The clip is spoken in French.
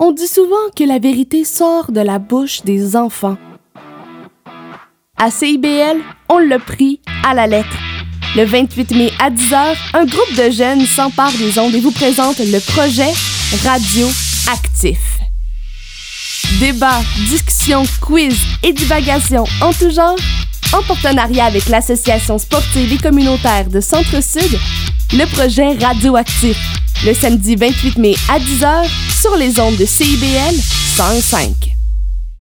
On dit souvent que la vérité sort de la bouche des enfants. À CIBL, on l'a pris à la lettre. Le 28 mai à 10h, un groupe de jeunes s'empare des ondes et vous présente le projet Radio Actif. Débats, discussions, quiz et divagations en tout genre, en partenariat avec l'Association sportive et communautaire de Centre-Sud, le projet Radioactif, le samedi 28 mai à 10h sur les ondes de CIBL 105.